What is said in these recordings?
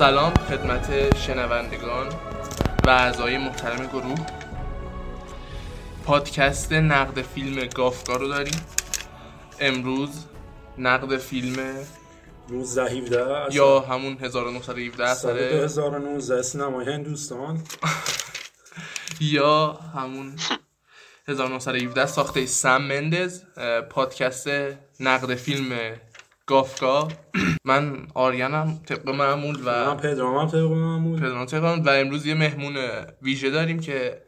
سلام خدمت شنوندگان و اعضای محترم گروه. پادکست نقد فیلم گافگا رو داریم. امروز نقد فیلم 1917 یا همون 1917 سال اثر 2019 سینمای هندوستان. یا همون 1917 ساخته سم مندز. پادکست نقد فیلم گافگا. من آریانم طبق معمول و من پدرام هم طبق معمول. پدرام تهران و امروز یه مهمون ویژه داریم که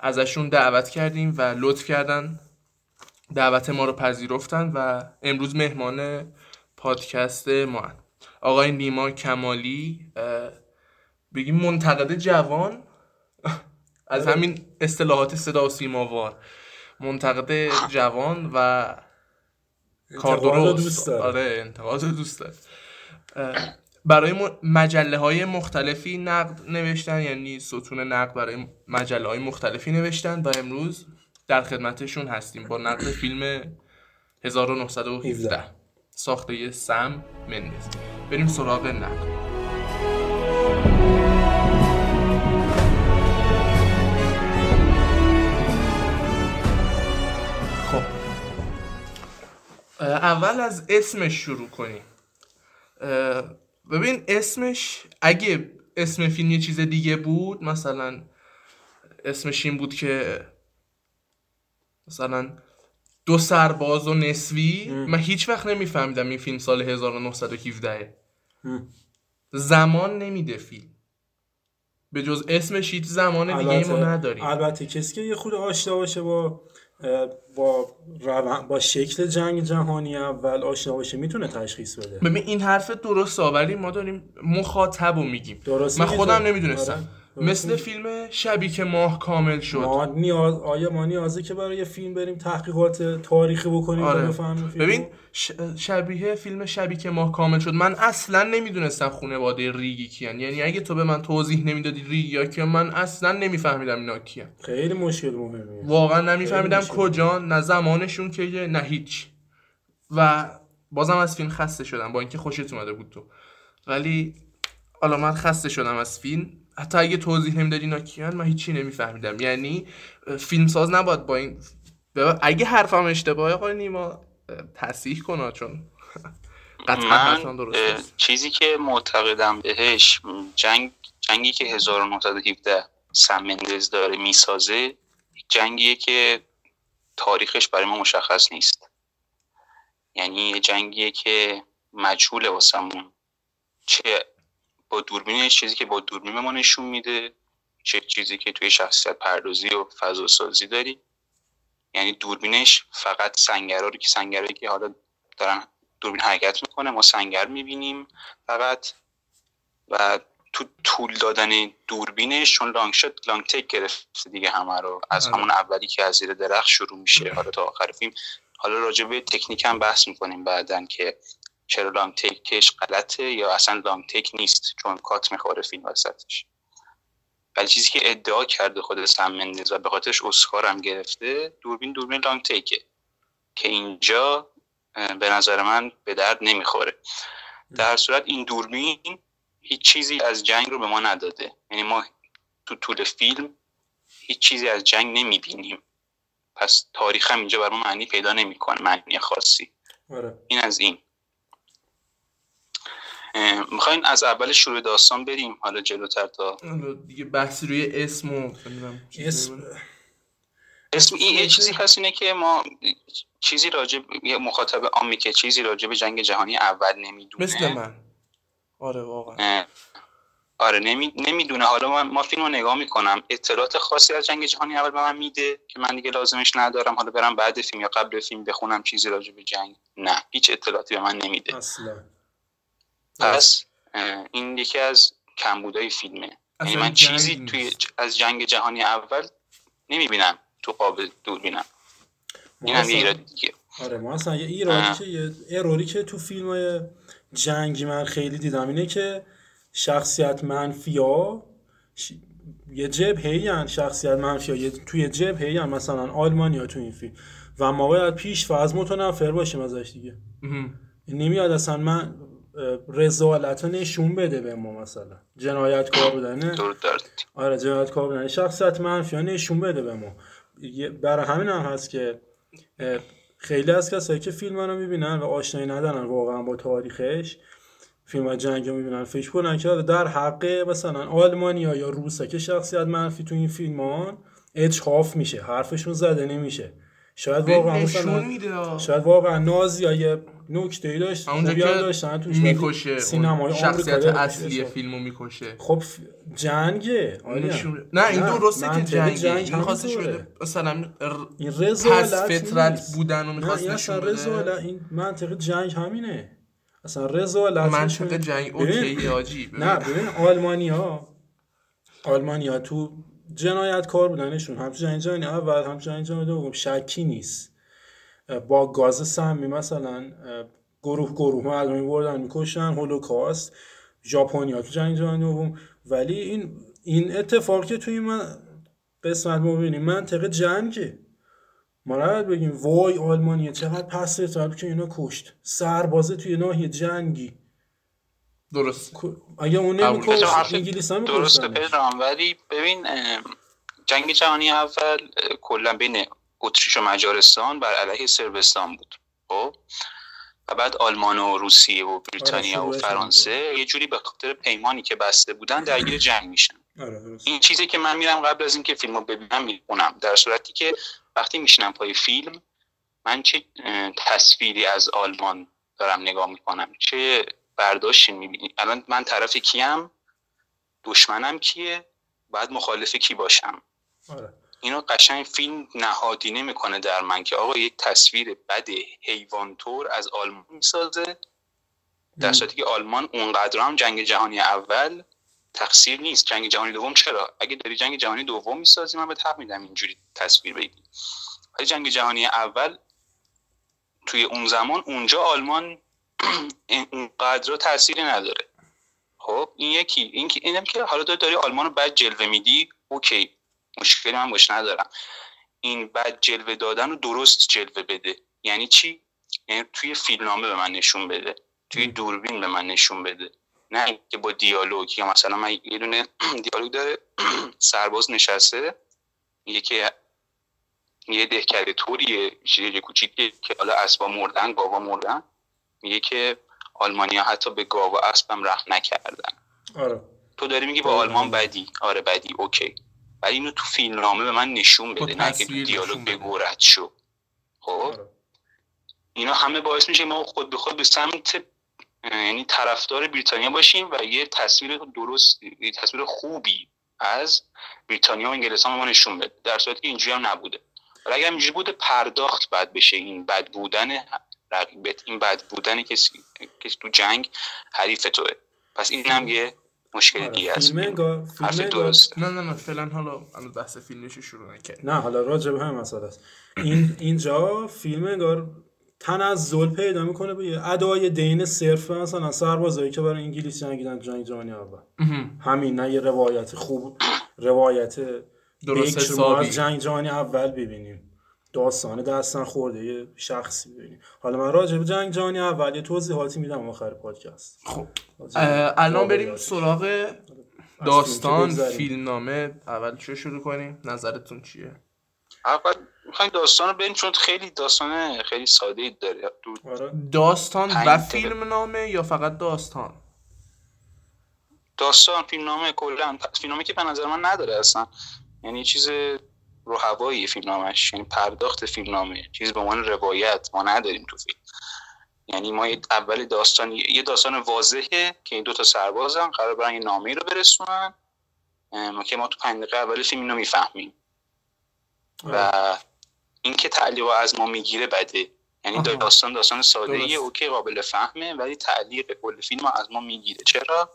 ازشون دعوت کردیم و لطف کردن. دعوت ما رو پذیرفتن و امروز مهمان پادکست ما هن. آقای نیما کمالی بگیم منتقد جوان. از همین اصطلاحات صدا و سیماوار. منتقد جوان و کار درست دوست داره. آره انتقاد دوست داره. برای مجله های مختلفی نقد نوشتن یعنی ستون نقد برای مجله های مختلفی نوشتن و امروز در خدمتشون هستیم با نقد فیلم 1917 ساخته سم مندز بریم سراغ نقد. اول از اسمش شروع کنیم. ببین اسمش اگه اسم فیلم یه چیز دیگه بود مثلا اسمش این بود که مثلا دو سرباز و نسوی من هیچ وقت نمیفهمیدم این فیلم سال 1917 زمان نمیده فیلم. به جز اسمش هیچ زمان دیگه ای ما البته- نداریم. البته کسی که یه خود آشنا باشه با با روان- با شکل جنگ جهانی اول آشنا باشه می‌تونه تشخیص بده. ببین این حرف درست ولی ما داریم مخاطب رو میگیم. درسته من خودم نمی‌دونستم. آره،. مثل فیلم شبی که ماه کامل شد. ما نیاز آیا ما نیازه که برای فیلم بریم تحقیقات تاریخی بکنیم آره. بفهمیم؟ ببین ش- شبیه فیلم شبی که ماه کامل شد. من اصلا نمی‌دونستم خانواده ریگی کیان. یعنی اگه تو به من توضیح نمی‌دادی ریگی یا که من اصلا نمیفهمیدم اینا کیان. خیلی مشکل مهمیه. واقعا نمیفهمیدم کجا نه زمانشون که نه هیچ. و بازم از فیلم خسته شدم با اینکه خوشت اومده بود تو. ولی حالا من خسته شدم از فیلم. حتی اگه توضیح نمی‌دادی اینا کیان من هیچی نمیفهمیدم. یعنی فیلمساز نباید با این اگه حرفم اشتباهه آقای نیما تصحیح کنه چون قطعا من درست چیزی که معتقدم بهش جنگ جنگی که 1917 سم مندز داره می‌سازه جنگیه که تاریخش برای ما مشخص نیست. یعنی یه جنگیه که مجهول واسمون. چه با دوربینش چیزی که با دوربین به ما نشون میده چه چیزی که توی شخصیت پردازی و فضا سازی داری. یعنی دوربینش فقط سنگرها رو که سنگرهایی که حالا دارن دوربین حرکت می‌کنه ما سنگر می‌بینیم فقط. و تو طول دادن دوربینش چون لانگ شات لانگ تک گرفته دیگه همه رو. از آره. همون اولی که از زیر درخت شروع میشه حالا تا آخر فیلم. حالا راجع به تکنیک هم بحث می‌کنیم بعدا که چرا لانگ تکش غلطه یا اصلا لانگ تک نیست چون کات می‌خوره فیلم وسطش. ولی چیزی که ادعا کرده خود سم مندز و به خاطرش اسکار هم گرفته دوربین دوربین لانگ تکه که اینجا به نظر من به درد نمی‌خوره. در صورت این دوربین هیچ چیزی از جنگ رو به ما نداده. یعنی ما تو طول فیلم هیچ چیزی از جنگ نمی‌بینیم. پس تاریخ هم اینجا برای ما معنی پیدا نمی‌کنه معنی خاصی. آره. این از این. می‌خواین از اول شروع داستان بریم حالا جلوتر تا حالا دیگه بحثی روی اسم و اسم. اسم این یه چیزی هست اینه که ما چیزی راجع یه مخاطب عامی که چیزی راجع به جنگ جهانی اول نمی‌دونه. مثل من. آره واقعا. آره نمی... نمی‌دونه. حالا من ما فیلم رو نگاه می‌کنم. اطلاعات خاصی از جنگ جهانی اول به من میده که من دیگه لازمش ندارم. حالا برم بعد فیلم یا قبل فیلم بخونم چیزی راجع به جنگ. نه هیچ اطلاعاتی به من نمیده. اصلا. پس این یکی از کمبودهای فیلمه. یعنی من چیزی توی از جنگ جهانی اول نمی‌بینم تو قاب دوربینم. این هم یه دیگه. آره ما اصلا یه ایرادی که یه اروری که تو فیلم های جنگی من خیلی دیدم اینه که شخصیت منفی ها ش... یه جبهه هن شخصیت منفی ها یه... توی جبهه هن مثلا آلمانی تو این فیلم. و ما باید پیش از متنفر باشیم ازش دیگه. نمیاد اصلا من رزالت نشون بده به ما مثلا. جنایتکار بودنه آره جنایتکار بودنه شخصیت منفی نشون بده به ما. برای همین هم هست که خیلی از کسایی که فیلم رو می‌بینن و آشنایی ندارن واقعا با تاریخش فیلم جنگ رو می‌بینن فکر کنن که در حق مثلا آلمانیا یا روسا که شخصیت منفی تو این فیلم ها اجحاف میشه حرفشون زده نمیشه. شاید واقعا مثلا شاید واقعا نازی های نکته ای داشت اونجا که داشتن توش می‌کشه سینمای شخصیت اصلی فیلمو می‌کشه. خب جنگه نه این درسته که جنگه. جنگ این خواستش بده مثلا این رضایت فطرت بودن و می‌خواست نشون بده. این منطق جنگ همینه. اصلا رضایت منطق جنگ اوکی آجی نه ببین. آلمانیا آلمانیا تو جنایت کار بودنشون هم جنگ جهانی اول هم جنگ جهانی دوم. شکی نیست. با گاز سمی مثلا گروه گروه مردمی بردن می‌کشن هولوکاست ژاپنیا تو جنگ جهانی دوم. ولی این این اتفاق که توی من قسمت ما ببینیم منطقه جنگه. ما نباید بگیم وای آلمانیه چقدر پس که اینا کشت. سربازه توی ناحیه جنگی. درست اگه اون نمیکشت انگلیس هم درسته پدرام. ولی ببین جنگ جهانی اول کلا بین اتریش و مجارستان بر علیه سربستان بود. خب؟ و بعد آلمان و روسیه و بریتانیا و فرانسه یه جوری به خاطر پیمانی که بسته بودن درگیر جنگ میشن. آره، این چیزی که من میرم قبل از اینکه فیلمو ببینم می‌خونم. در صورتی که وقتی میشنم پای فیلم من چه تصویری از آلمان دارم نگاه می‌کنم؟ چه برداشتی می‌بینی؟ الان من طرف کیم دشمنم کیه بعد مخالف کی باشم؟ آره. اینو قشنگ فیلم نهادینه می‌کنه در من که آقا یک تصویر بد حیوانطور از آلمان می‌سازه. در صورتی که آلمان اونقدر هم جنگ جهانی اول تقصیر نیست. جنگ جهانی دوم چرا؟ اگه داری جنگ جهانی دوم می‌سازی من به حق میدم اینجوری تصویر بگی. ولی جنگ جهانی اول توی اون زمان اونجا آلمان اونقدر تاثیری نداره. خب این یکی. این که اینم که حالا داری آلمان رو بعد جلوه میدی اوکی. مشکلی من باش ندارم. این بعد جلوه دادن رو درست جلوه بده. یعنی چی؟ یعنی توی فیلمنامه به من نشون بده. توی دوربین به من نشون بده. نه که با دیالوگ یا مثلا من یه دونه دیالوگ داره. سرباز نشسته. میگه که یه دهکده طوریه. یه کوچیکه که حالا اسبا مردن گاوا مردن. میگه که آلمانیا حتی به گاو و اسبم رحم نکردن. آره. تو داری میگی با آلمان بدی. آره بدی. اوکی. ولی اینو تو فیلم نامه به من نشون بده نه که تو دیالوگ بگو رد شو. خب؟ آره. اینا همه باعث میشه ما خود به خود به سمت یعنی طرفدار بریتانیا باشیم و یه تصویر درست یه تصویر خوبی از بریتانیا و انگلستان ما نشون بده. در صورتی که اینجوری هم نبوده. ولی اگر اینجوری بوده پرداخت بعد بشه این بد بودن رقیبت. این بد بودن کسی که تو جنگ حریف توه. پس این هم یه مشکل آره. دیگه است. حرف درست نه نه نه فعلا حالا بحث فیلمش شروع نکرد نه حالا راجع به هم مسئله است. این اینجا فیلم انگار تنزل پیدا می‌کنه به ادای دین صرف مثلا سربازایی که برای انگلیس جنگیدن جنگ جهانی اول. همین نه یه روایت خوب روایت درست حسابی. جنگ جهانی اول ببینیم. داستان دستن خورده یه شخصی ببینیم حالا من راجع به جنگ جهانی اول یه توضیحاتی میدم آخر پادکست. خب. الان بریم سراغ داستان فیلمنامه. اول چه شروع کنیم؟ نظرتون چیه؟ اول می‌خوایم داستان رو بریم چون خیلی داستان خیلی ساده ای داره. آره. داستان و فیلمنامه یا فقط داستان؟ داستان فیلمنامه کلا. فیلمنامه که به نظر من نداره اصلا. یعنی چیز رو هوایی فیلمنامش یعنی پرداخت فیلمنامه چیز به عنوان روایت ما نداریم تو فیلم. یعنی ما اول داستان یه داستان واضحه که این دو تا سربازن قرار برن یه نامه رو برسونن که ما تو پنج دقیقه اول فیلم اینو می‌فهمیم. و اینکه تعلیق از ما می‌گیره بده. یعنی داستان داستان ساده ای اوکی قابل فهمه ولی تعلیق کل فیلم از ما می‌گیره. چرا؟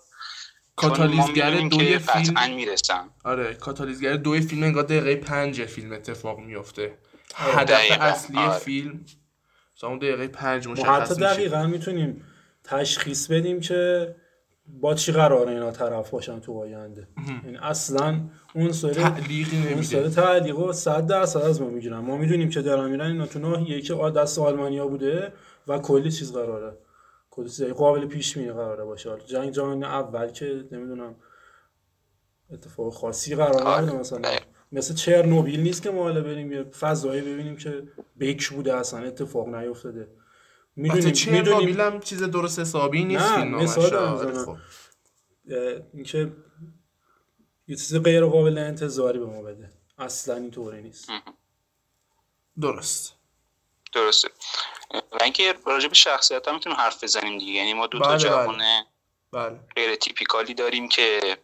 کاتالیزگر دوی فیلم می‌رسن. آره کاتالیزگر دوی فیلم انگار دقیقه پنج فیلم اتفاق میفته آره. هدف اصلی آره. فیلم. اون دقیقه پنج مشخص حتی دقیقا می‌تونیم تشخیص بدیم که با چی قرار اینا طرف باشن تو آینده. یعنی اصلا اون سری تعلیقی اون سری تعلیق و 100 درصد از ما می‌گیرن. ما می‌دونیم که دارن میرن اینا تو ناحیه که دست آلمانیا بوده و کلی چیز قراره. چیز قابل پیش بینی قراره باشه. جنگ جهانی اول که نمی‌دونم اتفاق خاصی قرار نبوده مثلا. مثل چرنوبیل نیست که ما حالا بریم یه فضایی ببینیم که بیک بوده اصلا اتفاق نیفتاده. می‌دونیم می‌دونیم هم چیز درست حسابی نیست نه مثال آره، خب. اینکه یه چیز غیر قابل انتظاری به ما بده. اصلا اینطوری نیست. درست. درسته. و اینکه راجع به شخصیت هم می‌تونیم حرف بزنیم دیگه. یعنی ما دو تا بله. جوانه. بله. غیر تیپیکالی داریم که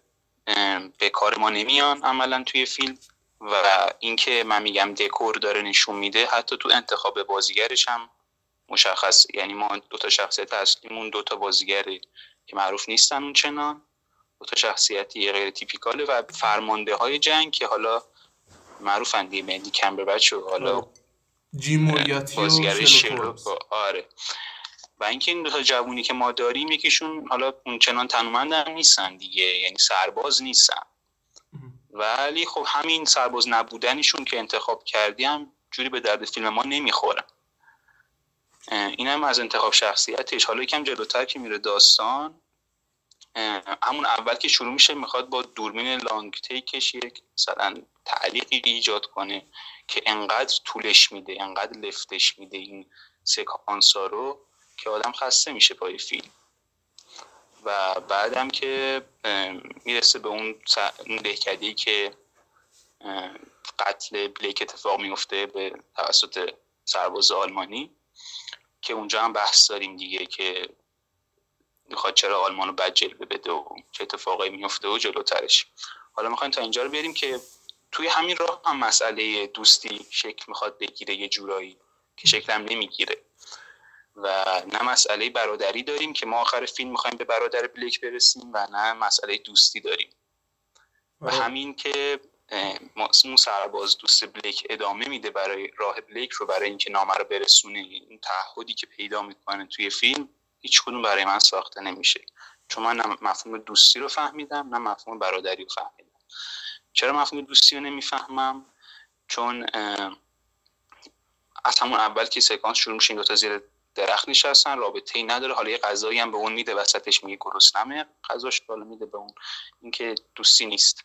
به کار ما نمیان عملا توی فیلم. و اینکه من میگم دکور داره نشون میده حتی تو انتخاب بازیگرش هم مشخص. یعنی ما دو تا شخصیت اصلیمون دو تا بازیگره که معروف نیستن اون چنان. دو تا شخصیتی غیر تیپیکاله و فرمانده های جنگ که حالا معروفن دیگه. مندی کمبربچ و حالا آره. جیم بازیگر آره. و اینکه این دو تا جوونی که ما داریم یکیشون حالا اون چنان تنومند هم نیستن دیگه یعنی سرباز نیستن. ولی خب همین سرباز نبودنشون که انتخاب کردیم جوری به درد فیلم ما نمی‌خورن این هم از انتخاب شخصیتش. حالا یکم جلوتر که میره داستان. همون اول که شروع میشه می‌خواد با دوربین لانگ تیکش یک مثلا تعلیقی ایجاد کنه که انقدر طولش میده انقدر لفتش میده این سکانس ها رو که آدم خسته میشه پای فیلم. و بعدم که می‌رسه به اون دهکدی که قتل بلیک اتفاق میفته به توسط سرباز آلمانی که اونجا هم بحث داریم دیگه که می‌خواد چرا آلمان رو بد جلوه بده و چه اتفاقایی میفته و جلوترش. حالا می‌خوایم تا اینجا رو بریم که توی همین راه هم مسئله دوستی شکل می‌خواد بگیره یه جورایی که شکلم نمی‌گیره. و نه مسئله برادری داریم که ما آخر فیلم می‌خوایم به برادر بلیک برسیم و نه مسئله دوستی داریم. و آره. همین که اون سرباز دوست بلیک ادامه میده برای راه بلیک رو برای اینکه نامه رو برسونه این تعهدی که پیدا می‌کنه توی فیلم هیچ کدوم برای من ساخته نمیشه. چون من نه مفهوم دوستی رو فهمیدم نه مفهوم برادری رو فهمیدم. چرا مفهوم دوستی رو نمی‌فهمم؟ چون از همون اول که سکانس شروع میشه این تا زیر درخت نشستن رابطه ای نداره. حالا یه غذایی هم به اون میده وسطش میگه گرسنمه غذاش بالا میده به اون. اینکه دوستی نیست.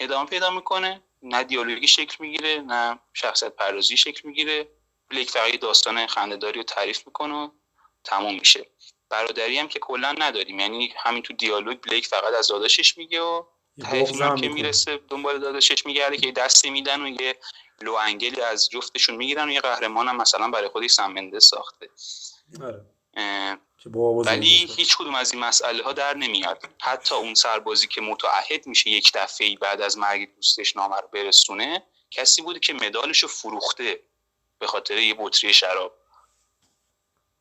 ادامه پیدا می‌کنه. نه دیالوگی شکل می‌گیره نه شخصیت پردازی شکل می‌گیره. بلیک فقط داستان خندهداری رو تعریف می‌کنه تموم میشه. برادری هم که کلا نداریم. یعنی همین تو دیالوگ بلیک فقط از داداشش میگه و هم که می‌رسه دنبال داداشش میگرده که دستی میدن و یه لو انگلی از جفتشون می‌گیرن و یه قهرمان هم مثلا برای خودش سمنده ساخته. آره. ولی هیچ کدوم از این مسئله ها در نمیاد. حتی اون سربازی که متعهد میشه یک دفعه بعد از مرگ دوستش نامه رو برسونه کسی بوده که مدالش رو فروخته به خاطر یه بطری شراب.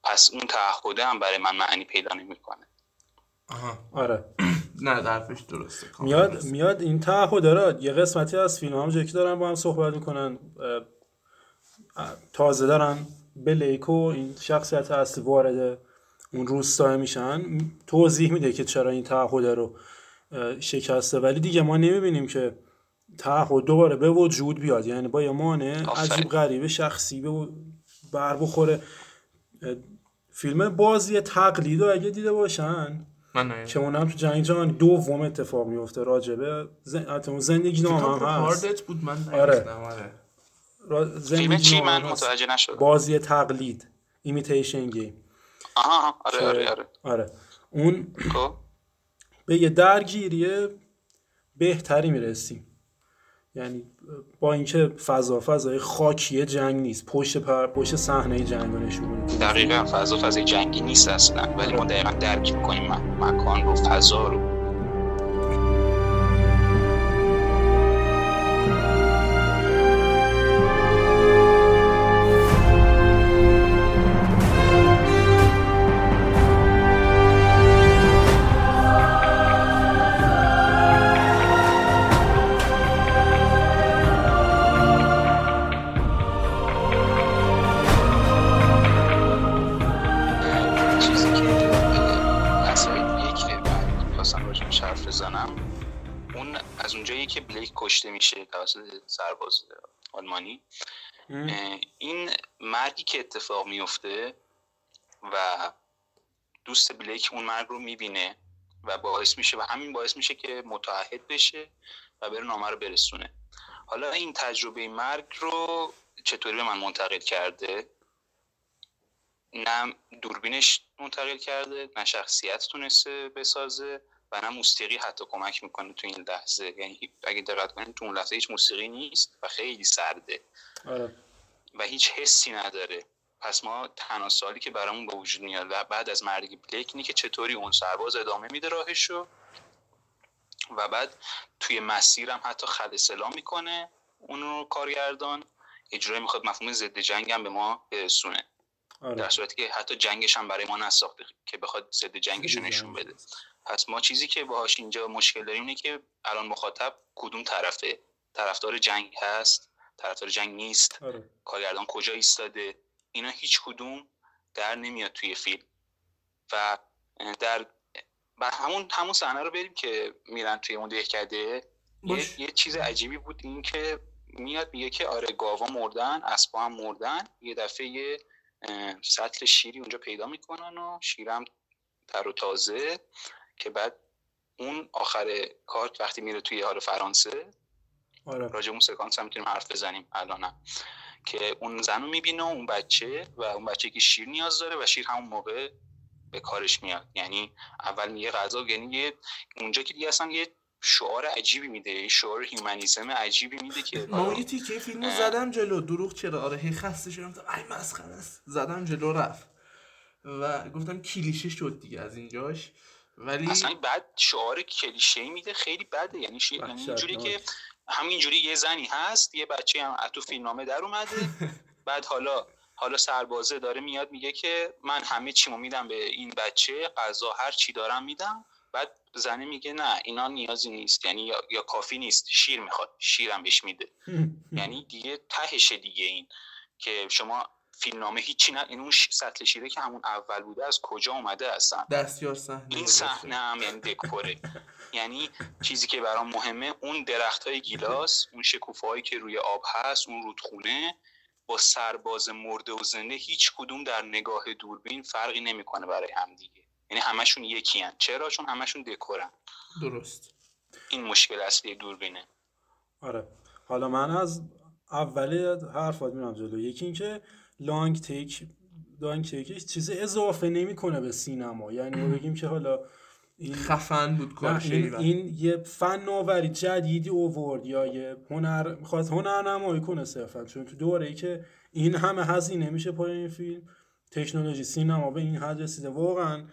پس اون تعهده هم برای من معنی پیدا نمی‌کنه. آره. نه درفش درسته. میاد میاد این تعهد داره یه قسمتی از فیلم هم که دارن با هم صحبت می‌کنن. تازه دارن بلیک و این شخصیت اصلی وارد اون روستا میشن. توضیح میده که چرا این تعهد رو شکسته. ولی دیگه ما نمی‌بینیم که تعهد دوباره به وجود بیاد. یعنی با یه مانع عجیب غریب شخصی به بر بخوره. فیلم بازی تقلید رو اگه دیده باشن من که اونم تو جنگ جهانی دوم اتفاق میفته راجبه زن... زندگی نام هم هست. بود من آره. آره. زندگی چی؟ من متوجه نشدم. بازی تقلید Imitation Game آها آره آره آره. آره. اون خب. به یه درگیری بهتری می‌رسیم. یعنی با اینکه فضا فضای خاکی جنگ نیست. پشت پر پشت صحنه جنگ نشون میده. دقیقا فضا فضای جنگی نیست اصلا. ولی ما دقیقا درک می‌کنیم مکان رو فضا رو. کشته میشه توسط سرباز آلمانی. این مرگی که اتفاق میفته و دوست بلیک اون مرگ رو می‌بینه و باعث میشه و همین باعث میشه که متعهد بشه و بره نامه رو برسونه. حالا این تجربه مرگ رو چطوری به من منتقل کرده؟ نه دوربینش منتقل کرده نه شخصیت تونسته بسازه. و نه موسیقی حتی کمک می‌کنه تو این لحظه. یعنی اگه دقت کنید تو اون لحظه هیچ موسیقی نیست و خیلی سرده. آره. و هیچ حسی نداره. پس ما تنها سالی که برامون به وجود میاد و بعد از مرگ بلیک اینه که چطوری اون سرباز ادامه میده راهشو و بعد توی مسیرم حتی خد سلام می‌کنه اون رو کارگردان اجرای می‌خواد مفهوم ضد جنگ هم به ما برسونه. آره. در صورتی که حتی جنگش هم برای ما نساخته که بخواد ضد جنگش نشون بده. پس ما چیزی که باهاش اینجا مشکل داریم اینه که الان مخاطب کدوم طرفه؟ طرفدار جنگ هست؟ طرفدار جنگ نیست؟ آره. کارگردان کجا ایستاده؟ اینا هیچ کدوم در نمیاد توی فیلم. و در و همون همون صحنه رو بریم که میرن توی اون دهکده یه،, یه چیز عجیبی بود این که میاد میگه که آره گاوا مردن اسبا هم مردن. یه دفعه یه سطل شیری اونجا پیدا می‌کنن و شیرم تر و تازه. که بعد اون آخر کارت وقتی میره توی حال فرانسه آره. راجع اون سکانس هم می‌تونیم حرف بزنیم الانم که اون زن رو می‌بینه اون بچه و اون بچه که شیر نیاز داره و شیر همون موقع به کارش میاد. یعنی اول میگه غذا یعنی یه اونجا که دیگه اصلا یه شعار عجیبی میده یه شعار هیومانیسم عجیبی میده که ما یه تیکه فیلمو زدم جلو. دروغ چرا؟ آره هی خسته شدم. ای مسخره است. زدم جلو رفت. و گفتم کلیشه شد دیگه از اینجاش. ولی اصلا بعد شعار کلیشه میده خیلی بده. یعنی شی... یعنی اینجوری که همینجوری یه زنی هست یه بچه هم تو فیلمنامه در اومده. بعد حالا حالا سربازه داره میاد میگه که من همه چیمو میدم به این بچه غذا هر چی دارم میدم. بعد زنه میگه نه اینا نیازی نیست. یعنی یا, یا کافی نیست. شیر می‌خواد شیرم بهش میده. یعنی دیگه تهشه دیگه این که شما فیلمنامه هیچی نه این اون سطل شیره که همون اول بوده از کجا اومده اصلا؟ دستیار صحنه این صحنه هم یعنی دکوره. یعنی چیزی که برام مهمه اون درخت های گیلاس اون شکوفه که روی آب هست اون رودخونه با سرباز مرده و زنده هیچ کدوم در نگاه دوربین فرقی نمی‌کنه برای هم دیگه. یعنی همشون یکی هن. چرا؟ چون همشون دکورن. درست. این مشکل اصلی دوربینه. آره. حالا من از اولی حرفات میرم جلو. یکی اینکه لانگ تیک لانگ تیکش چیز اضافه نمی‌کنه به سینما. یعنی ما بگیم که حالا این خفن بود کارش این, این یه فناوری جدیدی اوورد یا یه هنر می‌خواد هنر نمایی کنه صرفا. چون تو دوره ای که این همه هزینه میشه پای این فیلم تکنولوژی سینما به این حد رسیده. واقعا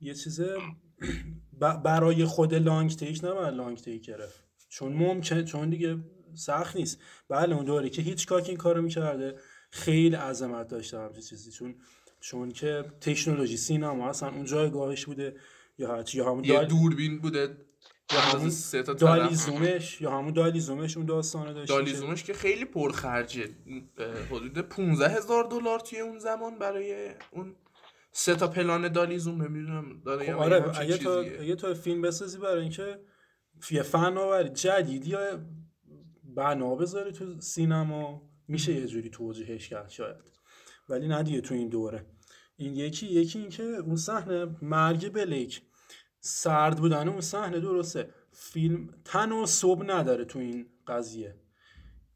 یه چیز برای خود لانگ تیک نباید لانگ تیک گرفت. چون ممکن چون دیگه سخت نیست. بله اون دوره که هیچ کاک این کارو می‌کرده. خیلی عظمت داشته همچین چیزی. چون چون که تکنولوژی سینما اصلا اون جایگاهش بوده یا هرچی یا همون یه دوربین بوده. یا همون دالیزومش یا همون دالیزومش اون داستانه داشت دالیزومش که خیلی پرخرجه. حدود 15 هزار دلار توی اون زمان برای اون سه تا پلان دالیزوم. نمی‌دونم داره خب آره اگه تو اگه تو فیلم بسازی برای اینکه فی فناوری جدید یا بنا بذاری تو سینما میشه یه جوری توجیهش کرد شاید. ولی نه دیگه تو این دوره. این یکی یکی این که اون صحنه مرگ بلیک. سرد بودن اون صحنه درسته. فیلم تن و صبح نداره تو این قضیه.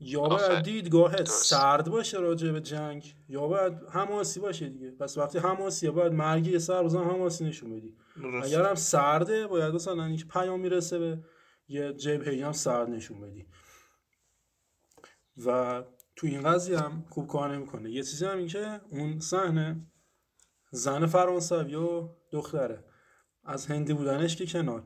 یا باید دیدگاهت سرد باشه راجع به جنگ یا باید حماسی باشه دیگه. پس وقتی حماسیه باید مرگی سربازان حماسی نشون بدی. اگر هم سرده باید مثلا اینکه پیام می‌رسه به یه جبهه هم سرد نشون بدی. و تو این قضیه هم خوب کار نمی‌کنه. یه چیزی هم این که اون صحنه زن فرانسوی و دختره از هندی بودنش که کنار.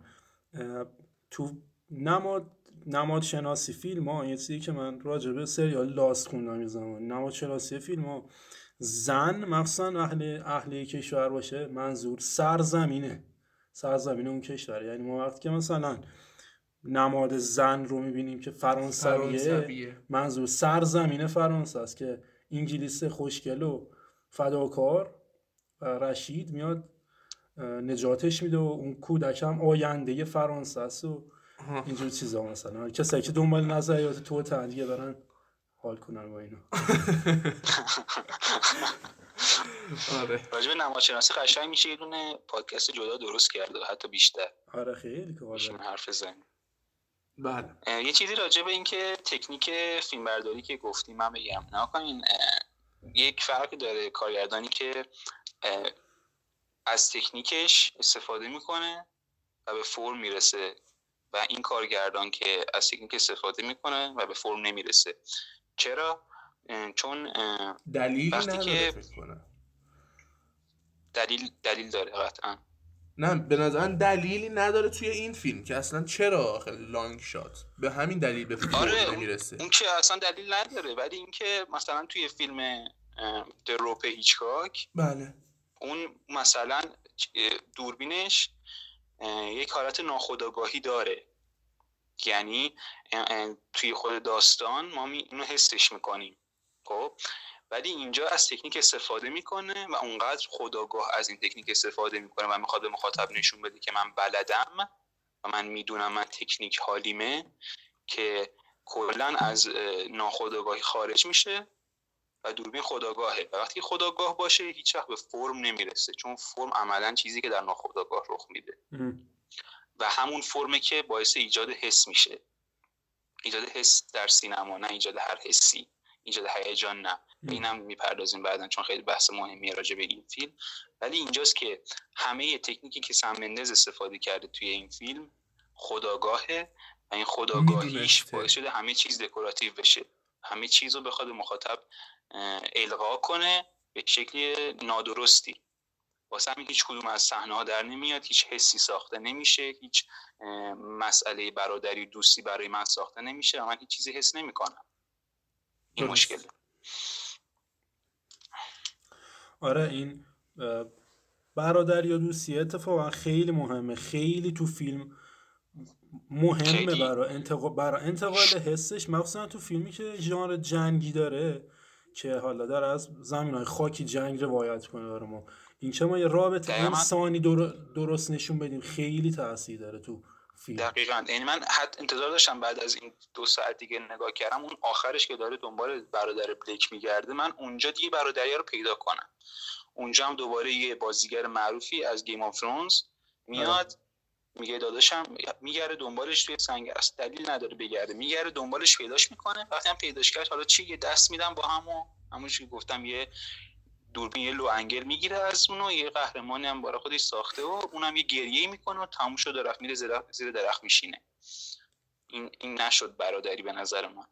تو نماد نماد شناسی فیلم ها یه چیزی که من راجع به سریال لاست خوندم یه زمان. نماد شناسی فیلم ها. زن مخصوصا اهل اهل کشور باشه منظور سرزمینه. سرزمین اون کشور. یعنی ما وقتی که مثلا نماد زن رو می‌بینیم که فرانسویه. منظور سرزمین فرانسه است که انگلیس خوشگل و فداکار و رشید میاد نجاتش میده و اون کودک هم آینده فرانسه است و اینجور چیزا مثلا. کسایی که دنبال نظریات تو تندیه برن حال کنن با اینو آره. راجب نمادشناسی قشنگ میشه یه دونه پادکست جدا درست کرده حتی بیشتر. آره خیلی کار حرف زنی بله. یه چیزی راجع به اینکه تکنیک فیلمبرداری که گفتیم من بگم. نه یک فرق داره کارگردانی که از تکنیکش استفاده می‌کنه و به فرم می‌رسه و این کارگردان که از تکنیک استفاده می‌کنه و به فرم نمی‌رسه. چرا؟ چون دلیل وقتی که دلیل دلیل داره قطعا. نه به نظر دلیلی نداره توی این فیلم که اصلا چرا لانگ شات به همین دلیل به فیلم آره نمی‌رسه. اون که اصلا دلیل نداره ولی اینکه مثلا توی فیلم دروپ هیچکاک بله. اون مثلا دوربینش یک حالت ناخودآگاهی داره. یعنی توی خود داستان ما اینو حسش می‌کنیم. خب؟ ولی اینجا از تکنیک استفاده می‌کنه و اونقدر خداگاه از این تکنیک استفاده می‌کنه و می‌خواد به مخاطب نشون بده که من بلدم و من می‌دونم من تکنیک حالیمه که کلا از ناخداگاهی خارج میشه و دوربین خداگاهه و وقتی خداگاه باشه هیچ وقت به فرم نمی‌رسه چون فرم عملا چیزی که در ناخداگاه رخ میده. و همون فرمه که باعث ایجاد حس میشه. ایجاد حس در سینما نه ایجاد هر حسی. ایجاد هیجان نه. اینم می‌پردازیم بعدا چون خیلی بحث مهمی راجع به این فیلم. ولی اینجاست که همه تکنیکی که سم مندز استفاده کرده توی این فیلم خداگاهه و این خداگاهیش باعث شده همه چیز دکوراتیو بشه. همه چیز رو بخواد مخاطب القا کنه به شکلی نادرستی. واسه همین هیچ کدوم از صحنه ها در نمیاد هیچ حسی ساخته نمیشه هیچ مسئله برادری دوستی برای من ساخته نمیشه و من هیچ چیزی حس نمی‌کنم. این مشکل آره این برادری یا دوستی اتفاقا خیلی مهمه. خیلی تو فیلم مهمه برای انتقال برای انتقال حسش. مخصوصا تو فیلمی که ژانر جنگی داره که حالا داره از زمین های خاکی جنگ روایت کنه برای ما این که ما یه رابطه انسانی درست نشون بدیم خیلی تاثیر داره تو دقیقا. یعنی من حد انتظار داشتم بعد از این دو ساعت دیگه نگاه کردم اون آخرش که داره دنبال برادر بلیک میگرده من اونجا دیگه برادری رو پیدا کنم. اونجا هم دوباره یه بازیگر معروفی از Game of Thrones میاد. میگه داداشم میگرده دنبالش توی سنگر است. دلیل نداره بگرده. میگرده دنبالش پیداش می‌کنه. وقتی هم پیداش کرد حالا چی؟ یه دست میدم با همو همون که گفتم یه دوربین یه low angle می‌گیره از اونو یه قهرمانی هم برای خودش ساخته و اونم یه گریه می‌کنه و تموم شده رفت میره زیر درخت میشینه. این این نشد برادری به نظر من.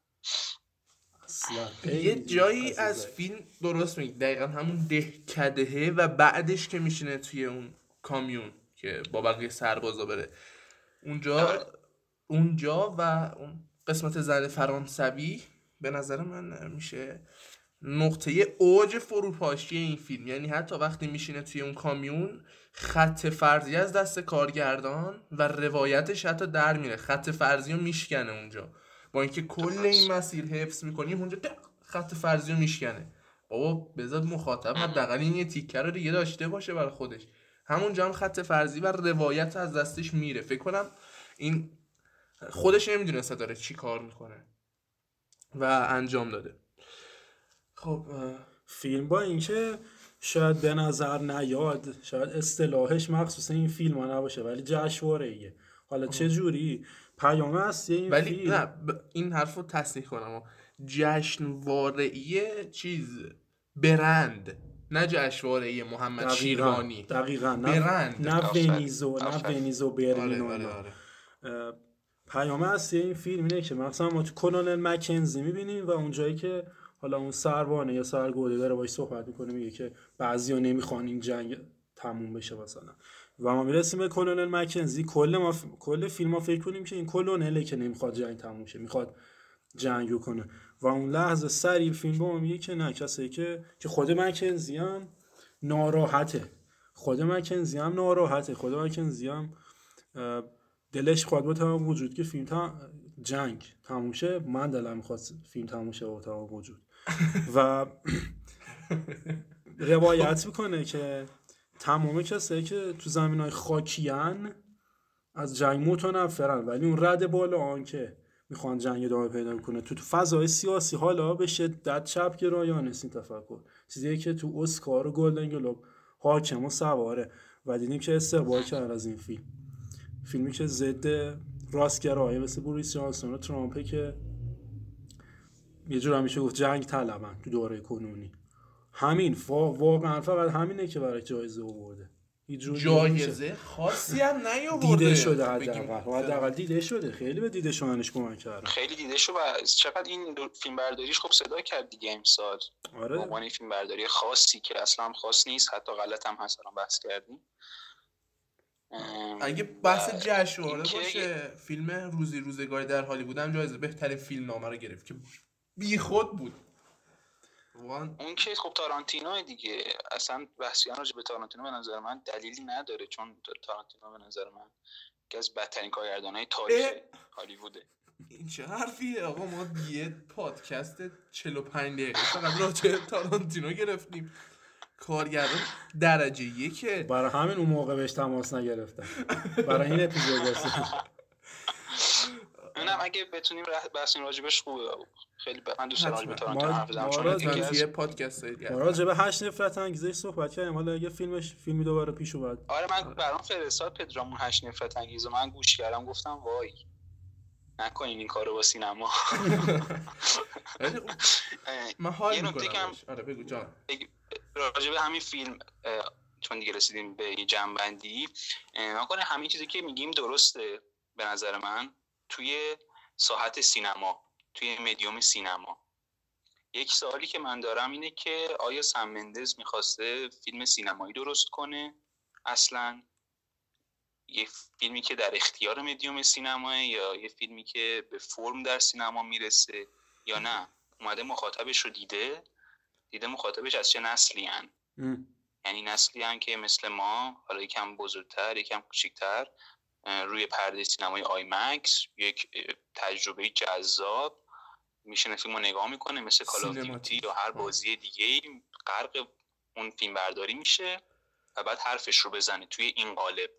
یه جایی از فیلم درست میگه دقیقا همون دهکدهه و بعدش که میشینه توی اون کامیون که با بقیه سربازا بره. اونجا آره. اونجا و اون قسمت زن فرانسوی به نظر من میشه نقطه اوج فروپاشی این فیلم. یعنی حتی وقتی میشینه توی اون کامیون خط فرضی از دست کارگردان و روایتش حتی در میره. خط فرضی رو میشکنه اونجا. با اینکه کل این مسیر حفظ می‌کنیم اونجا خط فرضی رو میشکنه. بابا بذار مخاطب حداقل این یه تیکه رو دیگه داشته باشه برای خودش. همونجا هم خط فرضی و روایت از دستش میره. فکر کنم این خودش نمی‌دونسته داره چی کار می‌کنه و انجام داده. خب فیلم با اینکه شاید به نظر نیاد شاید اصطلاحش مخصوص این فیلم ها نباشه ولی جشنواره ایه. حالا چه جوری؟ پیام هست این ولی فیلم؟ نه این حرف رو تصدیح کنم جشنواره چیز؟ برند. نه جشنواره محمد دقیقا. شیرانی دقیقا. نه برند. نه ونیزو نه ونیزو برلین آره، آره، آره. پیام اصلی این فیلم اینه که مثلا ما تو کلونل مکنزی می‌بینیم و اونجایی که حالا اون سربانه یا سرگوده داره باش صحبت می‌کنه میگه که بعضیا نمی‌خوان این جنگ تموم بشه مثلا. و ما می‌رسیم به کلونل مکنزی. کل ما ف... کل فیلم ما فکر کنیم که این کلونله که نمی‌خواد جنگ تموم شه می‌خواد جنگ کنه. و اون لحظه سری فیلم با میگه که نه کسی که که خود مکنزی هم ناراحته. خود مکنزی هم ناراحته. خود مکنزی هم دلش خواهد با تمام وجود که فیلم تا جنگ تموم شه من دلم می‌خواد فیلم تموم شه با تمام وجود. و روایت می‌کنه که تمام کسایی که تو زمین های خاکیان از جنگ متنفرن ولی اون رد بالا آن که می‌خوان جنگ ادامه پیدا کنه. تو تو فضای سیاسی حالا به شدت چپ گرایانه این تفکر. چیزی که تو اسکار و گلدن گلوب حاکم و سواره. و دیدیم که استقبال کرد از این فیلم. فیلمی که ضد راستگرایه مثل بوریس جانسون و ترامپه که یه جور همیشه گفت جنگ طلبن تو دوره کنونی. همین واقعا فقط همینه که برای جایزه آورده. جایزه خاصی هم نیاورده. دیده شده حداقل. حداقل دیده شده. خیلی به دیده شدنش کمک کرده خیلی دیده شد و چقدر این فیلم برداریش خب صدا کرد دیگه امسال. آره. عنوان فیلم برداری خاصی که اصلا خاص نیست حتی غلط هم هست الان بحث کردیم. اگه بحث جشنواره باشه فیلم روزی روزگاری در هالیوود هم جایزه. بهترین فیلم نامه رو گرفت که بی خود بود اون که خب تارانتینو دیگه. اصلا بحثیان راجع به تارانتینو به نظر من دلیلی نداره چون تارانتینو به نظر من که از بدترین های تاریخ هالیووده. این چه حرفیه؟ آقا ما یه پادکست 45 دقیقه فقط راجع تارانتینو گرفتیم. کارگردان درجه یکه. برای همین اون موقع بهش تماس نگرفتم برای این اپیزود اونم اگه بتونیم بحثین راجبش خوبه خیلی من دوست دارم تارانتینو حرف بزنم چون یه پادکست راجب هشت نفرت انگیزه صحبت کردیم. حالا اگه فیلمش فیلمی دوباره پیش اومد. آره من برام فرستاد پدرامون هشت نفرت انگیزه من گوش کردم گفتم وای نکنین این کارو با سینما. من حال می‌کنم. آره بگو جان. راجب همین فیلم چون دیگه رسیدیم به یه جنبندی. من کنه همین چیزی که میگیم درسته به نظر من. توی ساحت سینما. توی مدیوم سینما. یک سوالی که من دارم اینه که آیا سم مندز می‌خواسته فیلم سینمایی درست کنه؟ اصلا یه فیلمی که در اختیار مدیوم سینماه یا یه فیلمی که به فرم در سینما می‌رسه یا نه؟ اومده مخاطبش رو دیده دیده مخاطبش از چه نسلی هن؟ یعنی نسلی هن که مثل ما حالا یکم بزرگتر یکم کوچیکتر روی پرده سینمای آیمکس یک تجربه جذاب میشنه فیلم رو نگاه می‌کنه مثل کال یا هر بازی دیگه غرق اون فیلم برداری میشه و بعد حرفش رو بزنه توی این قالب.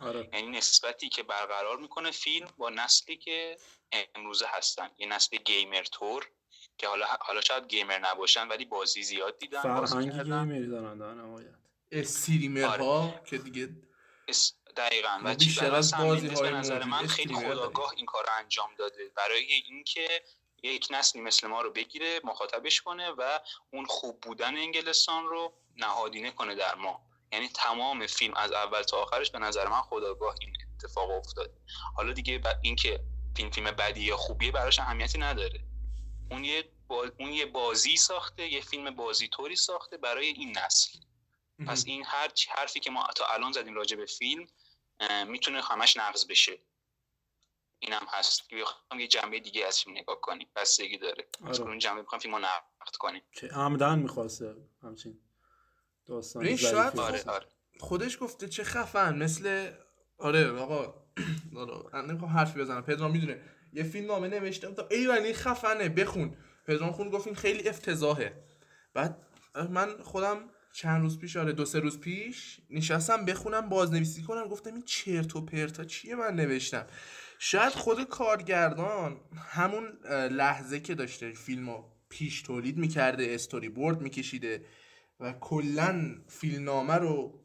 آره. یعنی نسبتی که برقرار می‌کنه فیلم با نسلی که امروزه هستن. یه نسل گیمر تور که حالا حالا شاید گیمر نباشن ولی بازی زیاد دیدن فرهنگی گیمری دارن در نهایت. استریمرها آره. که دیگه دقیقا. و بیشتر از بازی به نظر من خیلی خداگاه این کار رو انجام داده. برای اینکه یک نسلی مثل ما رو بگیره مخاطبش کنه و اون خوب بودن انگلستان رو نهادینه کنه در ما. یعنی تمام فیلم از اول تا آخرش به نظر من خداگاه این اتفاق افتاده. حالا دیگه اینکه فیلم فیلم بدی یا خوبیه براش اهمیتی نداره. اون یه اون یه بازی ساخته یه فیلم بازی طوری ساخته برای این نسل. پس این هر حرفی که ما تا الان زدیم راجع به فیلم می‌تونه همش نقض بشه. اینم هست که بخوام یه جنبه دیگه از فیلم نگاه کنیم. بستگی داره. آره. اون جنبه بخوام فیلمو نقد کنیم؟ که عمدن می‌خواسته همچین داستان شاید آره آره. خودش گفته چه خفن مثل آره آقا آره نمی‌خوام حرفی بزنم. پدرام می‌دونه. یه فیلم نامه نوشته تا ای ولی خفنه بخون. پدرام خون گفت این خیلی افتضاحه. بعد من خودم چند روز پیش آره دو سه روز پیش نشستم بخونم بازنویسی کنم گفتم این چرت و پرتا چیه من نوشتم. شاید خود کارگردان همون لحظه که داشته فیلم رو پیش تولید می‌کرده استوری بورد میکشیده و کلا فیلمنامه رو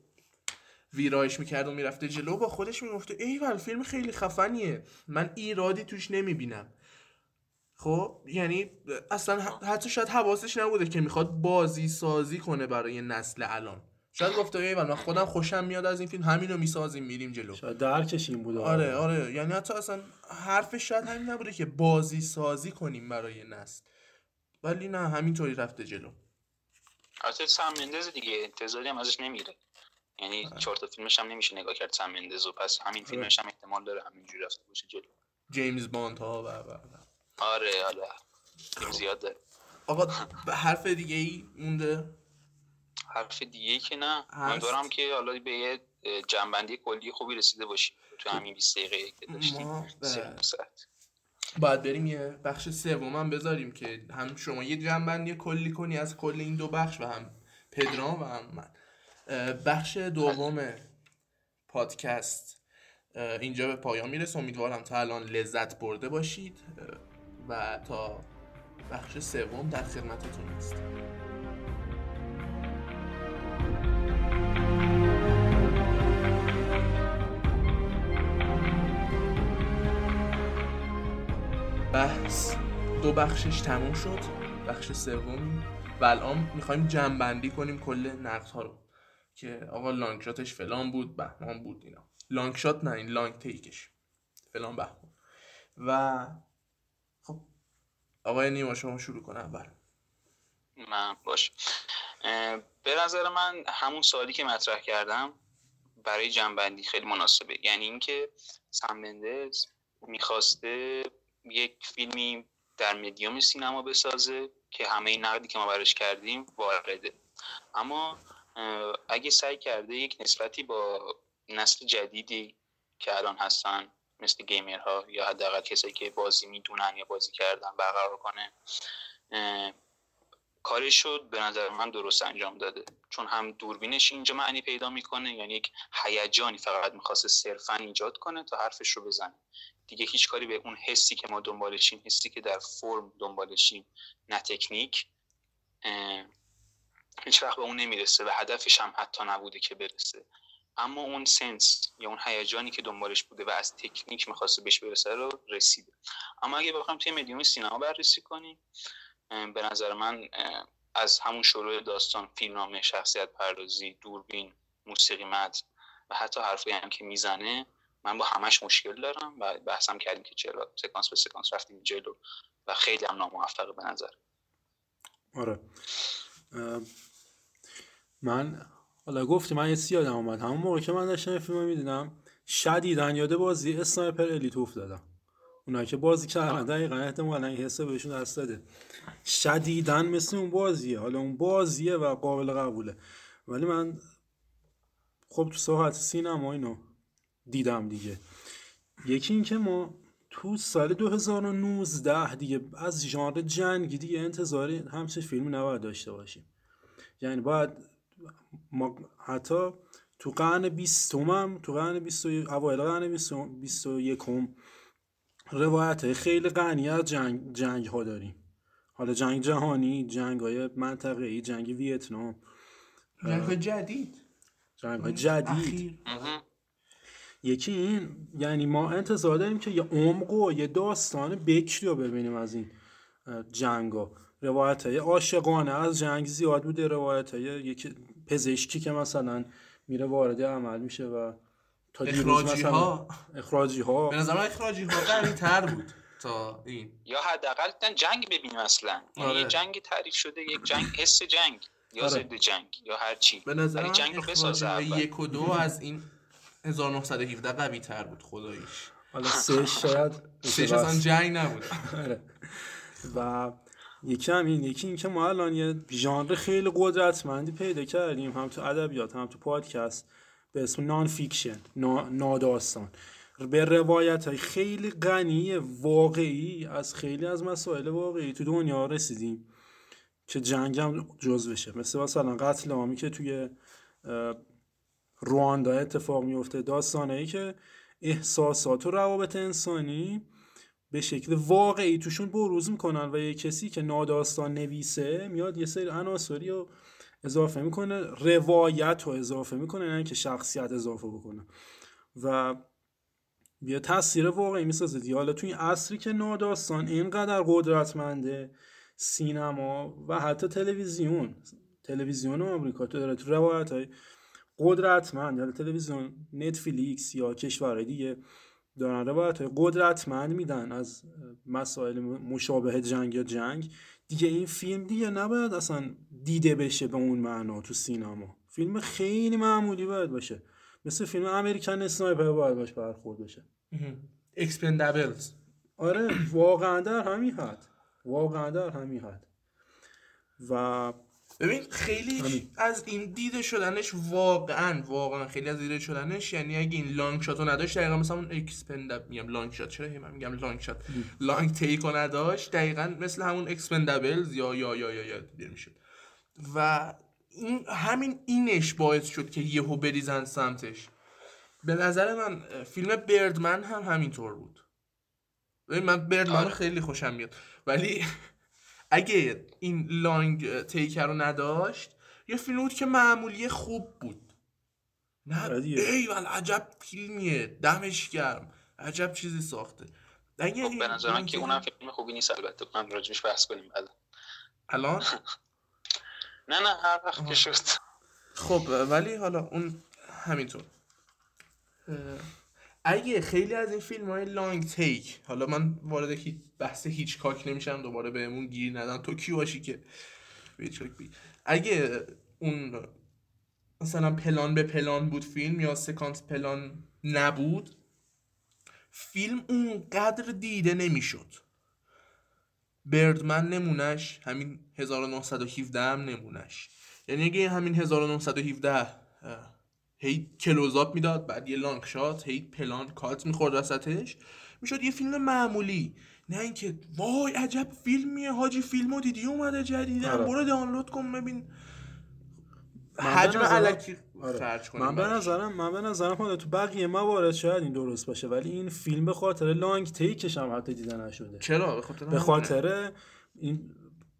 ویرایش می‌کرد و می‌رفته جلو با خودش می‌گفته ایول فیلم خیلی خفنیه من ایرادی توش نمی‌بینم. خب یعنی اصلا حتی شاید حواسش نبوده که می‌خواد بازی سازی کنه برای نسل الان. شاید گفته ای من خودم خوشم میاد از این فیلم همینو می‌سازیم میریم جلو. شاید درکش این بوده آره آره. یعنی حتی اصلا حرفش شاید همین نبوده که بازی سازی کنیم برای نسل. ولی نه همینطوری رفته جلو. البته سم مندز دیگه انتظاری هم ازش نمیره. یعنی آره. چهار تا فیلمش هم نمیشه نگاه کرد سم مندز و پس همین آره. فیلمش هم احتمال داره همینجوری رفته باشه جلو. جیمز باند ها و آره آره فیلم زیاد داره آقا حرف دیگه ای مونده؟ حرف دیگه ای که نه. من دارم که حالا به یه جنبندی کلی خوبی رسیده باشی. تو همین 20 دقیقه که داشتیم باید بریم یه بخش سوم بذاریم که هم شما یه جنبندی کلی کنی از کل این دو بخش و هم پدرام و هم من. بخش دوم پادکست. اینجا به پایان می‌رسه. امیدوارم تا الان لذت برده باشید. و تا بخش سوم در خدمتتون هستیم بحث دو بخشش تموم شد بخش سومی و الان می‌خوایم جمع کنیم کل نقد ها رو. که آقا لانگ شاتش فلان بود بهمان بود اینا. لانگ شات نه این لانگ تیکش. فلان بهمان. و خب آقای نیما شما شروع کنه اول. من باش. به نظر من همون سوالی که مطرح کردم برای جنبندی خیلی مناسبه. یعنی اینکه سمبندز می‌خواسته یک فیلمی در مدیوم سینما بسازه که همه این نقدی که ما برش کردیم وارده. اما اگه سعی کرده یک نسبتی با نسل جدیدی که الان هستن مثل گیمرها یا حداقل کسایی که بازی می‌دونن یا بازی کردن برقرار کنه کارش شد به نظر من درست انجام داده. چون هم دوربینش اینجا معنی پیدا می‌کنه یعنی یک هیجانی فقط می‌خواسته صرفا ایجاد کنه تا حرفش رو بزنه. دیگه هیچ کاری به اون حسی که ما دنبالشیم حسی که در فرم دنبالشیم نه تکنیک هیچ وقت به اون نمی‌رسه و هدفش هم حتی نبوده که برسه. اما اون سنس یا اون هیجانی که دنبالش بوده و از تکنیک می‌خواسته بهش برسه رو رسیده. اما اگه بخوام توی مدیوم سینما بررسی کنیم به نظر من از همون شروع داستان فیلمنامه شخصیت پردازی دوربین موسیقی مد و حتی حرفی هم که می‌زنه من با همش مشکل دارم و بحثم کردیم که چرا سکانس به سکانس رفتیم جلو و خیلی هم ناموفقه به نظر. آره. من حالا گفتی من یه سیادم اومد. همون موقع که من داشتم فیلم می‌دیدم شدیدن یاده بازی اسنایپر الیت افتادم اونایی که بازی کردن دقیقا احتمالا این حسه بهشون دست داده. شدیدن مثل اون بازیه. حالا اون بازیه و قابل قبوله. ولی من خب تو ساحت سینما اینو دیدم دیگه. یکی این که ما تو سال 2019 دیگه از ژانر جنگی دیگه انتظاری همچه فیلم نباید داشته باشیم. یعنی باید ما حتی تو قرن بیستم هم تو قرن بیست اوایل قرن بیست و یکم روایت خیلی غنی از جنگ, جنگ ها داریم. حالا جنگ جهانی جنگ های منطقه ای جنگ ویتنام جنگ جدید. جنگ های جدید. یکی این یعنی ما انتظار داریم که یه عمق و یه داستان بکری رو ببینیم از این جنگ ها روایت های عاشقانه از جنگ زیاد بوده روایت های یک پزشکی که مثلا میره وارد عمل میشه و تا اخراجی ها اخراجی ها به نظر اخراجی ها قوی تر بود تا این. یا حداقل جنگ ببینیم اصلا. یعنی آره. جنگ تعریف شده یک جنگ حس جنگ یا آره. ضد جنگ یا هر چی. به نظر جنگ رو بسازه یک و دو از این 1917 قوی تر بود خداییش. حالا سه شاید سه اصلا جنگ نبود. آره. و یکی هم این یکی این که ما الان یه ژانر خیلی قدرتمندی پیدا کردیم هم تو ادبیات هم تو پادکست به اسم nonfiction ناداستان به روایت های خیلی غنی واقعی از خیلی از مسائل واقعی تو دنیا رسیدیم که جنگ هم جز بشه. مثل مثلا قتل عامی که توی رواندا اتفاق میفته داستانه ای که احساسات و روابط انسانی به شکل واقعی توشون بروز می‌کنن و یه کسی که ناداستان نویسه میاد یه سری عناصری رو اضافه می‌کنه روایت رو اضافه می‌کنه نه که شخصیت اضافه بکنه. و یه تاثیر واقعی می‌سازه. حالا توی این عصری که ناداستان اینقدر قدرتمنده سینما و حتی تلویزیون تلویزیون آمریکا تو داره تو روایت های قدرتمند یا تلویزیون نتفلیکس یا کشورهای دیگه دارن روایت های قدرتمند میدن از مسائل مشابه جنگ یا جنگ. دیگه این فیلم دیگه نباید اصلا دیده بشه به اون معنا تو سینما. فیلم خیلی معمولی باید باشه. مثل فیلم American Sniper باید باش برخورد بشه. Expendables آره واقعا در همین حد. واقعا در همین حد. و ببین خیلی از این دیده شدنش واقعا واقعا خیلی از دیده شدنش یعنی اگه این long shot و نداشت دقیقا مثلا اون Expend میگم long shot چرا من میگم long shot؟ long take و نداشت دقیقا مثل همون Expendables یا یا یا یا, یا دیده می‌شد. و این همین اینش باعث شد که یهو بریزن سمتش. به نظر من فیلم Birdman هم همینطور بود. من Birdman آره. خیلی خوشم میاد. ولی اگه این long take رو نداشت یه فیلم بود که معمولی خوب بود. نه آره ایول عجب فیلمیه. دمش گرم. عجب چیزی ساخته. اگه خب به نظر من که اونم فیلم خوبی نیست البته. من راجبش بحث کنیم بعد. الان؟ نه نه هر وقت که شد. خب ولی حالا اون همینطور. اگه خیلی از این فیلم های لانگ تیک حالا من وارد هیچ بحث هیچ کاک نمیشم دوباره بهمون گیر ندن. تو کی باشی که؟ بی. اگه اون مثلا پلان به پلان بود فیلم یا سکانس پلان نبود فیلم اونقدر دیده نمی‌شد. بردمن نمونش همین 1917 هم نمونش یعنی اگه همین 1917 هی کلوزاپ می‌داد بعد یه لانگ شات هی پلان کات می‌خورد وسطش. می‌شد یه فیلم معمولی. نه اینکه وای عجب فیلمیه حاجی فیلمو دیدی؟ اومده جدیده آره. برو دانلود کن ببین. حجم علکی آره. من به نظرم من به نظرم تو بقیه موارد شاید این درست باشه ولی این فیلم به خاطر لانگ تیکش هم حتی دیده نشده. چرا؟ به خاطر به خاطر این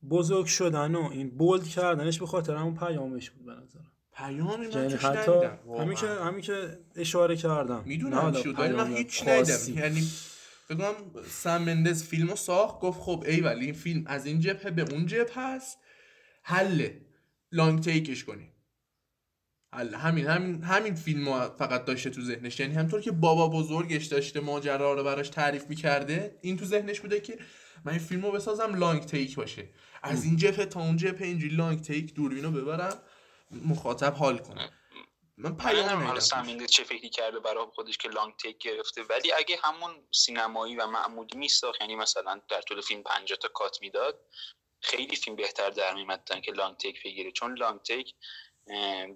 بزرگ شدن و این بولد کردنش به خاطر همون پیامش بود به نظرم. پیامی من یعنی حتی همین که همین که اشاره کردم. می‌دونم چی ولی من هیچ ندیدم. یعنی بگم سم مندز فیلمو ساخت گفت خب ای ولی این فیلم از این جبهه به اون جبهه هست حله لانگ تیکش کنیم حل همین همین همین فیلم فقط داشته تو ذهنش. یعنی همطور که بابا بزرگش داشته ماجرا رو براش تعریف می‌کرده این تو ذهنش بوده که من این فیلمو بسازم لانگ تیک باشه. از این جبهه تا اون جبهه اینجوری لانگ تیک دوربینو ببرم. مخاطب حال کنه. من پیام حالا سمینده چه فکری کرده برای خودش که لانگ تیک گرفته. ولی اگه همون سینمایی و معمولی میساخت یعنی مثلا در طول فیلم 50 تا کات می‌داد خیلی فیلم بهتر در میمدن که لانگ تیک بگیره. چون لانگ تیک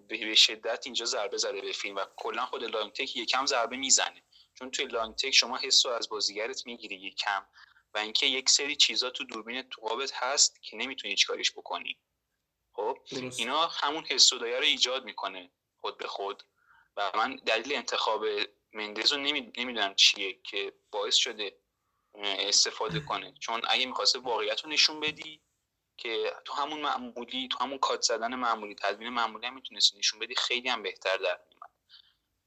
به شدت اینجا ضربه زده به فیلم و کلا خود لانگ تیک یکم ضربه می‌زنه. چون توی لانگ تیک شما حس از بازیگرت می‌گیری یکم و اینکه یک سری چیزا تو دوربین تو قابت هست که نمی‌تونی کاریش بکنی. خب اینا همون حس و رو ایجاد می‌کنه خود به خود. و من دلیل انتخاب مندز رو نمی‌دونم چیه که باعث شده استفاده کنه. چون اگه می‌خواسته واقعیت رو نشون بدی که تو همون معمولی تو همون کات زدن معمولی تدوین معمولی هم می‌تونستی نشون بدی خیلی هم بهتر در میومد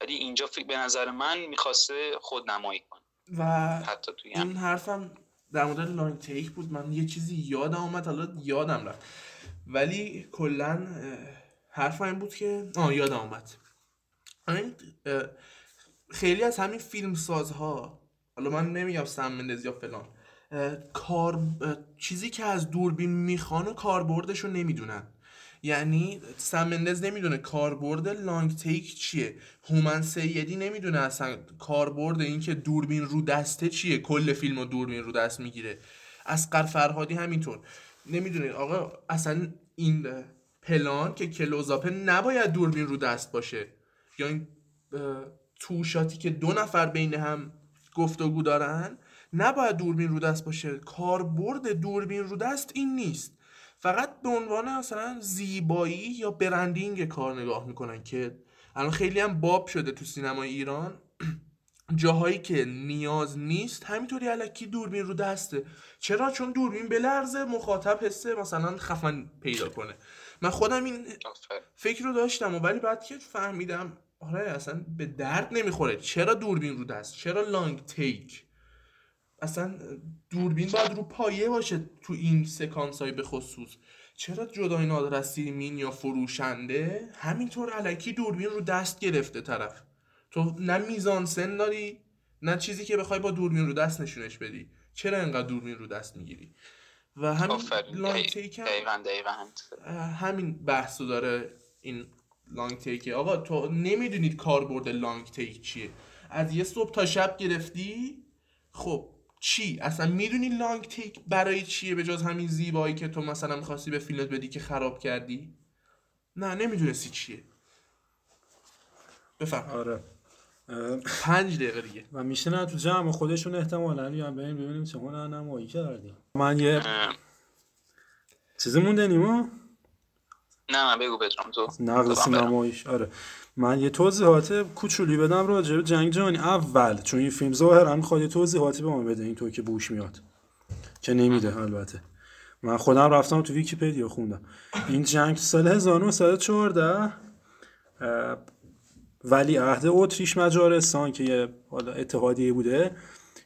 ولی اینجا به نظر من می‌خواسته خود نمایی کنه. و حتی توی این حرفم در مورد لانگ تیک بود. من یه چیزی یادم اومد حالا یادم رفت. ولی کلا حرف این بود که آه یادم اومد. خیلی از همین فیلم سازها حالا من نمیگم سم یا فلان کار چیزی که از دوربین می‌خوان و کاربردش رو نمی‌دونن. یعنی سمندز نمی‌دونه کاربرد لانگ تیک چیه. هومن سیدی نمی‌دونه اصلا کاربرد این که دوربین رو دسته چیه. کل فیلم و دوربین رو دست می‌گیره. اسقر فرهادی همینطور. نمی‌دونه آقا اصلا این پلان که کلوزاپه نباید دوربین رو دست باشه. یا این توشاتی که دو نفر بین هم گفتگو دارن نباید دوربین رو دست باشه. کاربرد دوربین رو دست این نیست. فقط به عنوان مثلا زیبایی یا برندینگ کار نگاه می‌کنن که الان خیلی هم باب شده تو سینمای ایران. جاهایی که نیاز نیست همینطوری علکی دوربین رو دسته چرا؟ چون دوربین بلرزه مخاطب حسه مثلا خفن پیدا کنه. من خودم این فکر رو داشتم و ولی بعد که فهمیدم آره اصلا به درد نمی‌خوره. چرا دوربین رو دست؟ چرا لانگ تیک؟ اصلا دوربین باید رو پایه باشه تو این سکانس های به خصوص. چرا جدای نادر از سیمین یا فروشنده؟ همینطور علکی دوربین رو دست گرفته طرف. تو نه میزان سن داری نه چیزی که بخوای با دوربین رو دست نشونش بدی. چرا انقدر دوربین رو دست می‌گیری؟ و همین لانگ تیک همین بحثو داره این لانگ تیک آقا تو نمی‌دونید کاربرد لانگ تیک چیه. از یه صبح تا شب گرفتی خب چی؟ اصلا می‌دونی لانگ تیک برای چیه به جز همین زیبایی که تو مثلا می‌خواستی به فیلمت بدی که خراب کردی؟ نه نمی‌دونستی چیه. بفهم. آره. پنج دقیقه دیگه. و میشنن تو جمع خودشون احتمالا بیان بریم ببینیم چه هنر نمایی کردیم. من یه چیزی مونده نیما؟ نه نه بگو بدرم تو. نقل سینماییش آره. من یه توضیحات کوچولی بدم راجع به جنگ جهانی. اول چون این فیلم ظاهرا می‌خواد یه توضیحاتی به ما بده اینطور که بوش میاد. که نمیده البته. من خودم رفتم تو ویکیپدیا خوندم. این جنگ سال 1914 ولی عهد اتریش مجارستان که حالا اتحادیه بوده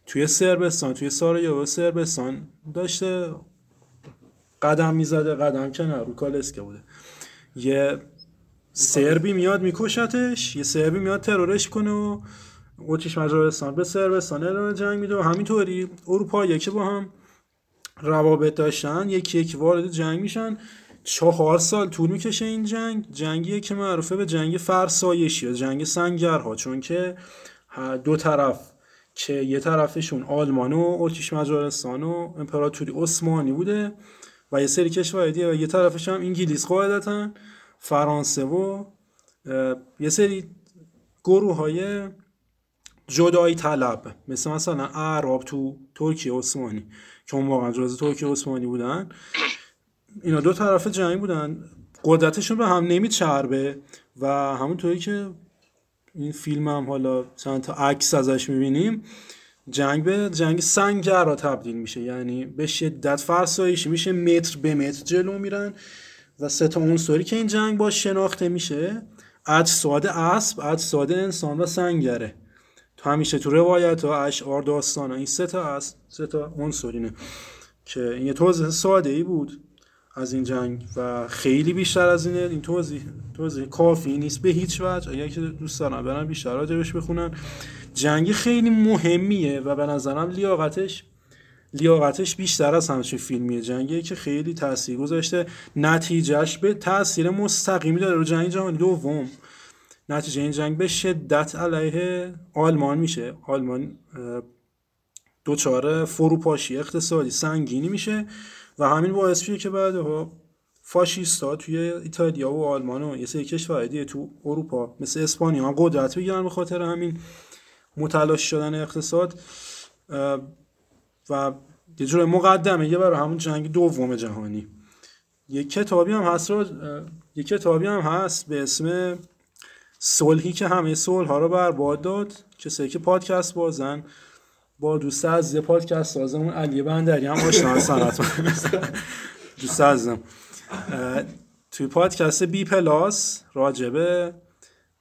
توی سربستان توی سارایو سربستان داشته قدم می‌زده قدم که نه رو کالسکه بوده. یه سربی میاد میکشتش یه سربی میاد ترورش کنه و اتریش مجارستان به سربستان ادامه جنگ میده و همینطوری اروپا یکی با هم روابط داشتن یکی یکی وارد جنگ میشن. چهار سال طول می‌کشه این جنگ. جنگیه که معروفه به جنگ فرسایشی یا جنگ سنگرها چون که دو طرف که یه طرفشون آلمان و اتریش مجارستان و امپراتوری عثمانی بوده و یه سری کشور دیگه و یه طرفش هم انگلیس قاعدتا فرانسه و یه سری گروه های جدایی طلب مثل مثلا عرب تو ترکیه عثمانی که اون واقعا جزء ترکیه عثمانی بودن. اینا دو طرف جنگ بودن. قدرتشون به هم نمیچربه و همونطوری که این فیلم هم حالا چند تا عکس ازش می‌بینیم جنگ به جنگ سنگر تبدیل میشه. یعنی به شدت فرسایشی. میشه متر به متر جلو میرن و سه تا عنصری که این جنگ با شناخته میشه اجساد اسب اجساد انسان و سنگره تو همیشه تو روایت و اشعار داستان این سه تا است سه تا عنصرینه که این یه توضیح ساده ای بود. از این جنگ و خیلی بیشتر از اینه. این توضیح توضیح کافی نیست به هیچ وجه. اگر که دوست دارن برن بیشتر راجبش بخونن. جنگ خیلی مهمیه و به نظرم لیاقتش لیاقتش بیشتر از همچین فیلمیه. جنگیه که خیلی تاثیر گذاشته. نتیجهش به تاثیر مستقیمی داره. رو جنگ جهانی دوم. نتیجه این جنگ به شدت علیه آلمان میشه. آلمان دوچاره فروپاشی اقتصادی سنگینی میشه. و همین باعث میشه که بعدها فاشیستا توی ایتالیا و آلمان و یه سری کشورهای دیگه تو اروپا مثل اسپانیا هم قدرت بگیرن به خاطر همین متلاش شدن اقتصاد و یه جور مقدمه یه برای همون جنگ دوم جهانی. یه کتابی هم هست رو یه کتابی هم هست به اسم صلحی که همه صلح ها رو برباد داد کسایی که پادکست بازن. با دوست از یه پادکست سازمون علی بندری هم آشنا هستن دوست عزیزم توی پادکست بی پلاس راجبه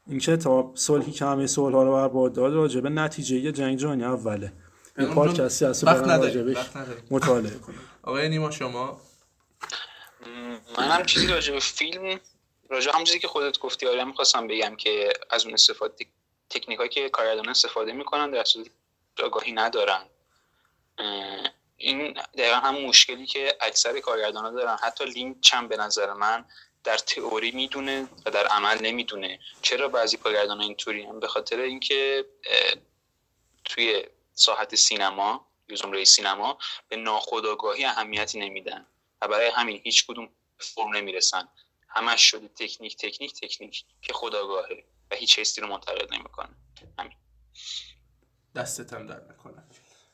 این کتاب صلحی که همه صلح ها رو برباد داد راجبه نتیجه جنگ جهانی اوله. این پادکستی هست وقت نداریم مطالعه کنم آقای نیما شما؟ من هم چیزی راجع به فیلم راجع هم چیزی که خودت گفتی آره می‌خواستم بگم که از اون استفاده تکنیک که کارگردان استفاده می‌کنن در صورتی آگاهی ندارن. این دقیقا هم مشکلی که اکثر کارگردان دارن. حتی لینک چند به نظر من در تئوری می‌دونه و در عمل نمی‌دونه. چرا بعضی کارگردان اینطوری هم؟ به خاطر اینکه توی ساحت سینما یا زمره سینما به ناخودآگاهی اهمیتی نمیدن و برای همین هیچ کدوم فرم نمی‌رسن. همش شده تکنیک تکنیک تکنیک که خداگاهه و هیچ حسی رو منتقل نمی‌کنه. همین. دستت هم در نکنه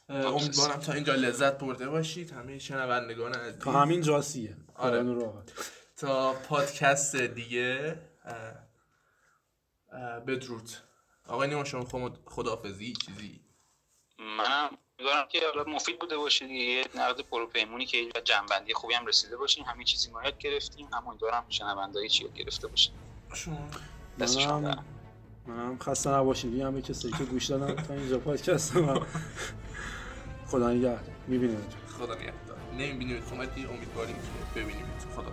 امیدوارم تا اینجا لذت برده باشید. همه شنوندگان عزیز. تا همین جاسیه آره. تا پادکست دیگه بدرود. آقای نیما شما خداحافظی؟ چیزی؟ منم امیدوارم که حالا مفید بوده باشه دیگه یه نقد پروپیمونی که و جنبندی خوبی هم رسیده باشین. همین چیزی ما یاد گرفتیم. هم امیدوارم شنوندایی چی یاد گرفته باشین. منم منم خسته نباشید. همه کسی که گوش دادن تا اینجا پادکست ما خدا نگهدار. می‌بینیم خدا نگهدار. نمی‌بینیم کمدی امیدواریم که ببینیم خدا